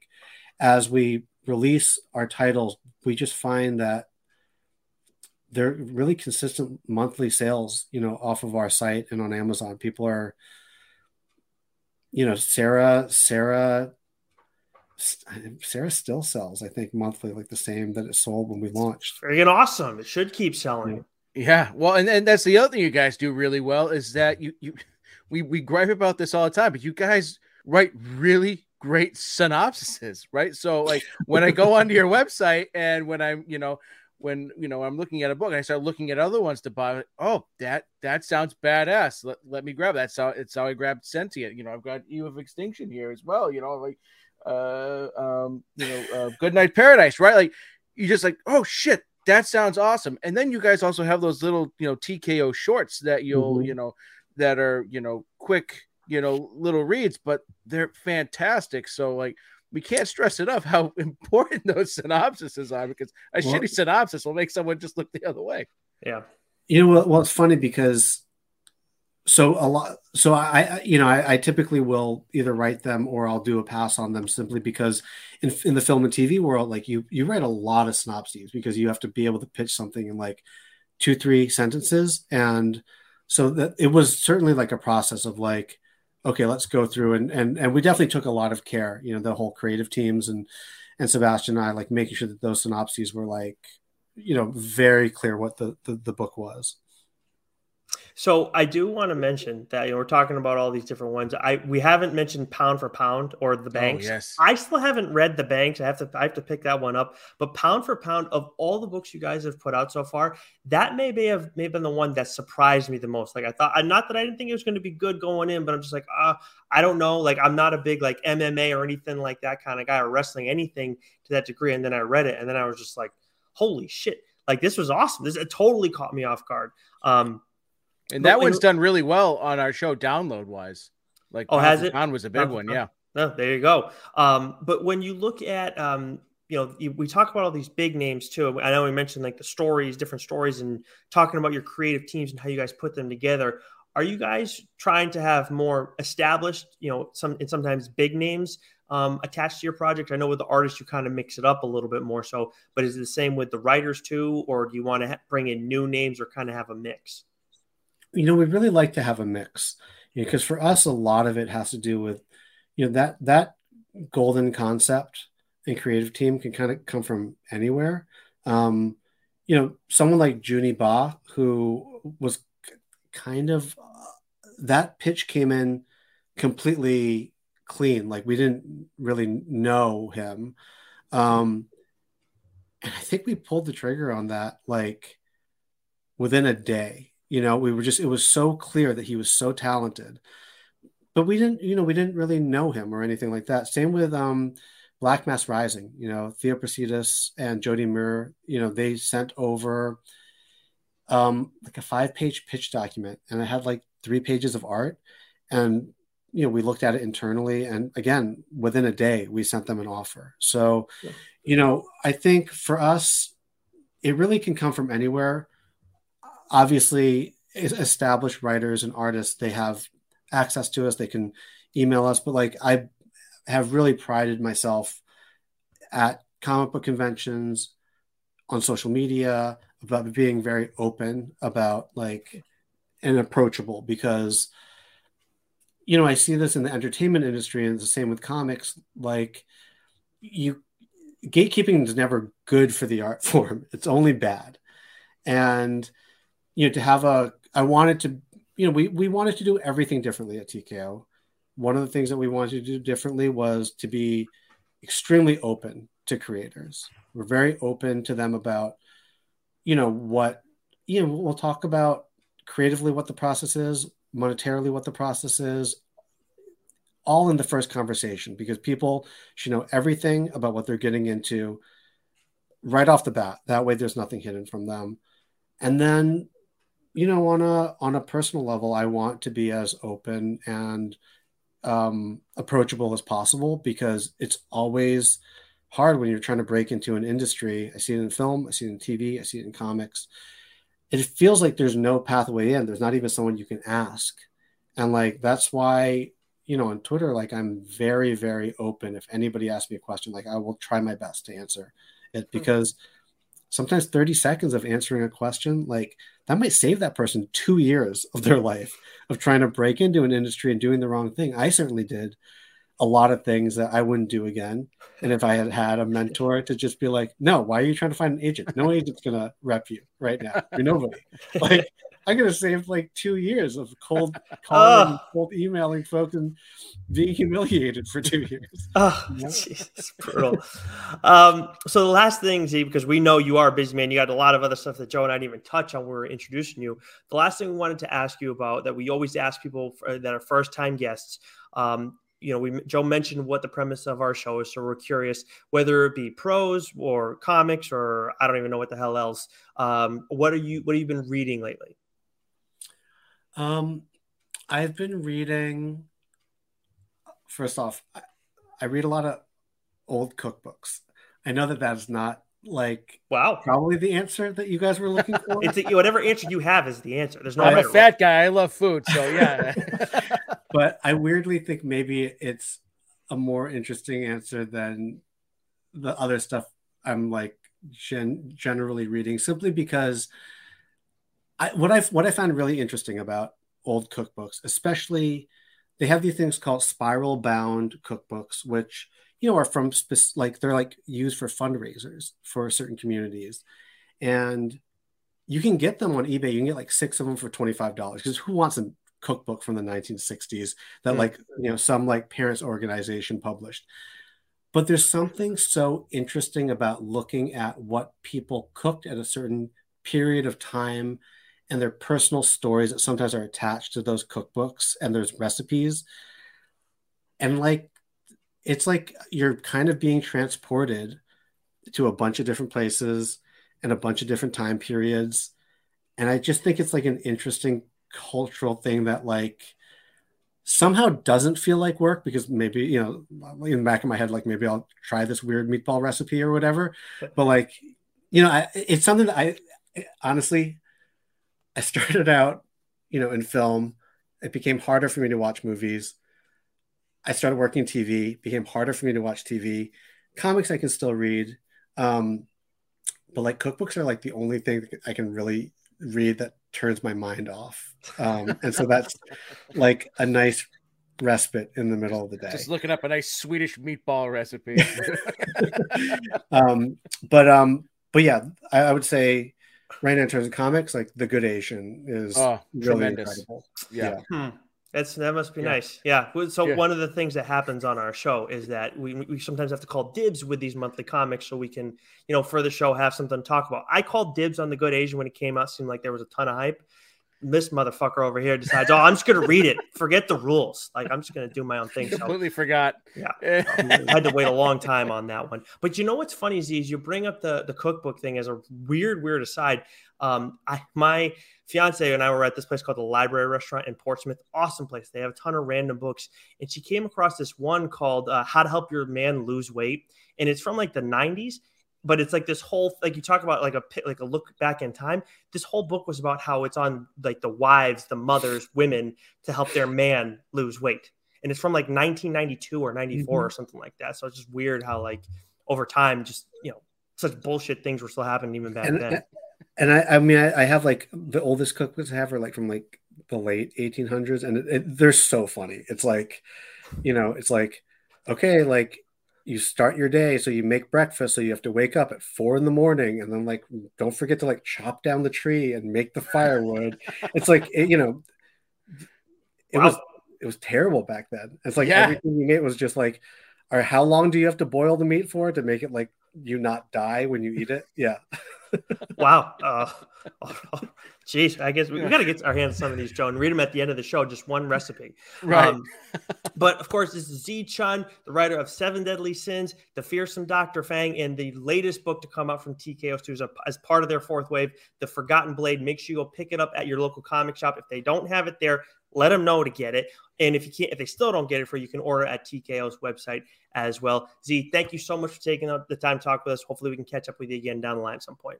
as we release our titles, we just find that they're really consistent monthly sales, you know, off of our site and on Amazon. People are, you know, Sara, Sara, Sara still sells, I think, monthly, like the same that it sold when we launched. Freaking awesome! It should keep selling. Yeah, well, and, and that's the other thing you guys do really well is that you you we we gripe about this all the time, but you guys write really great synopsises, right? So like when I go onto your website and when I'm, you know, when you know I'm looking at a book and I start looking at other ones to buy, oh, that that sounds badass. Let, let me grab that. That's how it's how I grabbed Sentient. You know, I've got Eve of Extinction here as well. You know, like uh um, you know, uh, Goodnight Paradise, right? Like you just like, oh shit, that sounds awesome. And then you guys also have those little, you know, TKO shorts that you'll, mm-hmm. you know, that are, you know, quick you know, little reads, but they're fantastic. So like we can't stress enough how important those synopsises are because a well, shitty synopsis will make someone just look the other way. Yeah. You know what? Well, it's funny because so a lot. So I, you know, I, I, typically will either write them or I'll do a pass on them simply because in, in the film and TV world, like you, you write a lot of synopses because you have to be able to pitch something in like two, three sentences. And so that it was certainly like a process of like, okay, let's go through and and and we definitely took a lot of care, you know, the whole creative teams and and Sebastian and I like making sure that those synopses were like, you know, very clear what the the, the book was. So I do want to mention that you know we're talking about all these different ones. I we haven't mentioned pound for pound or the banks. Oh, yes. I still haven't read the banks. I have to I have to pick that one up. But pound for pound of all the books you guys have put out so far, that may be have may have been the one that surprised me the most. Like I thought, not that I didn't think it was going to be good going in, but I'm just like, uh, I don't know. Like I'm not a big like MMA or anything like that kind of guy or wrestling anything to that degree. And then I read it, and then I was just like, holy shit! Like this was awesome. This it totally caught me off guard. Um, And that one's done really well on our show, download wise. Like, Oh, has it? Pound was a big one, yeah. No, there you go. Um, but when you look at, um, you know, you, we talk about all these big names too. I know we mentioned like the stories, different stories, and talking about your creative teams and how you guys put them together. Are you guys trying to have more established, you know, some and sometimes big names um, attached to your project? I know with the artists you kind of mix it up a little bit more. So, but is it the same with the writers too, or do you want to ha- bring in new names or kind of have a mix? You know we really like to have a mix because for us a lot of it has to do with you know that that golden concept and creative team can kind of come from anywhere. Um you know someone like Junie ba who was kind of uh, that pitch came in completely clean like we didn't really know him. Um and i think we pulled the trigger on that like within a day you know we were just it was so clear that he was so talented. But we didn't you know we didn't really know him or anything like that. Same with um black mass rising you know theo Prasidis and Jodie Muir you know they sent over um like a five page pitch document and it had like three pages of art. And you know we looked at it internally and again within a day we sent them an offer. So Yeah. you know i think for us it really can come from anywhere obviously established writers and artists they have access to us. They can email us. But like i have really prided myself at comic book conventions on social media about being very open about like and approachable because you know i see this in the entertainment industry and it's the same with comics. Like you gatekeeping is never good for the art form. It's only bad. And you know to have a i wanted to you know we we wanted to do everything differently at tko one of the things that we wanted to do differently was to be extremely open to creators. We're very open to them about you know what you know we'll talk about creatively what the process is monetarily what the process is all in the first conversation because people should know everything about what they're getting into right off the bat. That way there's nothing hidden from them. And then you know on a on a personal level i want to be as open and um approachable as possible because it's always hard when you're trying to break into an industry. I see it in film i see it in tv i see it in comics. It feels like there's no pathway in. There's not even someone you can ask. And like that's why you know on twitter like i'm very very open. If anybody asks me a question like i will try my best to answer it because sometimes 30 seconds of answering a question like that might save that person two years of their life of trying to break into an industry and doing the wrong thing. I certainly did a lot of things that i wouldn't do again. And if i had had a mentor to just be like no why are you trying to find an agent? No agent's gonna rep you right now. You're nobody. Like i'm have saved like two years of cold calling and cold emailing folks and being humiliated for two years Oh. Jesus, brutal. um, so the last thing, Tze, because we know you are a busy man, you got a lot of other stuff that Joe and I didn't even touch on. when We were introducing you. The last thing we wanted to ask you about that we always ask people for, that are first time guests. Um, you know, we Joe mentioned what the premise of our show is, so we're curious whether it be prose or comics or I don't even know what the hell else. Um, what are you? What have you been reading lately? Um, I've been reading. First off, I, I read a lot of old cookbooks. I know that that's not like Wow, probably the answer that you guys were looking for. it's a, whatever answer you have is the answer. There's no. I'm a right or wrong. fat guy. I love food. So, yeah. but I weirdly think maybe it's a more interesting answer than the other stuff I'm like gen- generally reading, simply because I what I what I found really interesting about old cookbooks, especially they have these things called spiral bound cookbooks, which you know are from spec- like they're like used for fundraisers for certain communities, and you can get them on eBay. You can get like six of them for twenty five dollars. Because who wants a cookbook from the 1960s that like you know some like parents organization published? But there's something so interesting about looking at what people cooked at a certain period of time and their personal stories that sometimes are attached to those cookbooks and there's recipes. And like it's like you're kind of being transported to a bunch of different places and a bunch of different time periods. And I just think it's like an interesting cultural thing that like somehow doesn't feel like work because maybe you know in the back of my head like maybe i'll try this weird meatball recipe or whatever but like you know I, it's something that i honestly i started out you know in film it became harder for me to watch movies i started working tv it became harder for me to watch tv comics i can still read um but like cookbooks are like the only thing i can really read that turns my mind off. Um, and so that's like a nice respite in the middle of the day. Just looking up a nice Swedish meatball recipe. um, but um, but yeah, I, I, would say right now in terms of comics, like The Good Asian is oh, really tremendous. incredible. Yeah. yeah. Hmm. That's that must be yeah. nice. Yeah. So yeah. one of the things that happens on our show is that we, we sometimes have to call dibs with these monthly comics so we can, you know, for the show have something to talk about. I called dibs on the Good Asian when it came out. Seemed like there was a ton of hype. This motherfucker over here decides, oh, I'm just gonna read it. Forget the rules. Like I'm just gonna do my own thing. So, completely forgot. Yeah, I had to wait a long time on that one. But you know what's funny is you bring up the the cookbook thing as a weird, weird aside. Um, I my fiance and I were at this place called the Library Restaurant in Portsmouth. Awesome place. They have a ton of random books, and she came across this one called uh, "How to Help Your Man Lose Weight," and it's from like the '90s. But it's like this whole like you talk about like a like a look back in time. This whole book was about how it's on like the wives, the mothers, women to help their man lose weight, and it's from like 1992 or 94 mm-hmm. or something like that. So it's just weird how like over time, just you know, such bullshit things were still happening even back and, then and I, I mean, I, I, have like the oldest cookbooks I have are like from like the late 1800s, and it, it, they're so funny. It's like, you know, it's like, okay, like you start your day, so you make breakfast, so you have to wake up at four in the morning, and then like don't forget to like chop down the tree and make the firewood. it's like it, you know, it wow. was it was terrible back then. It's like yeah. everything you ate was just like, or how long do you have to boil the meat for to make it like you not die when you eat it? Yeah. wow. Uh, Jeez, I guess we, we got to get our hands on some of these, Joe, and read them at the end of the show. Just one recipe, right? Um, but of course, this is Tze Chun, the writer of Seven Deadly Sins, The Fearsome Doctor Fang, and the latest book to come out from TKO Studios as part of their fourth wave, The Forgotten Blade. Make sure you go pick it up at your local comic shop. If they don't have it there, let them know to get it. And if you can't, if they still don't get it for you, you, can order at TKO's website as well. Tze, thank you so much for taking the time to talk with us. Hopefully, we can catch up with you again down the line at some point.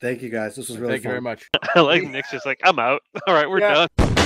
Thank you guys. This was really Thank fun. you very much. I like Nick's just like, I'm out. All right, we're yeah. done.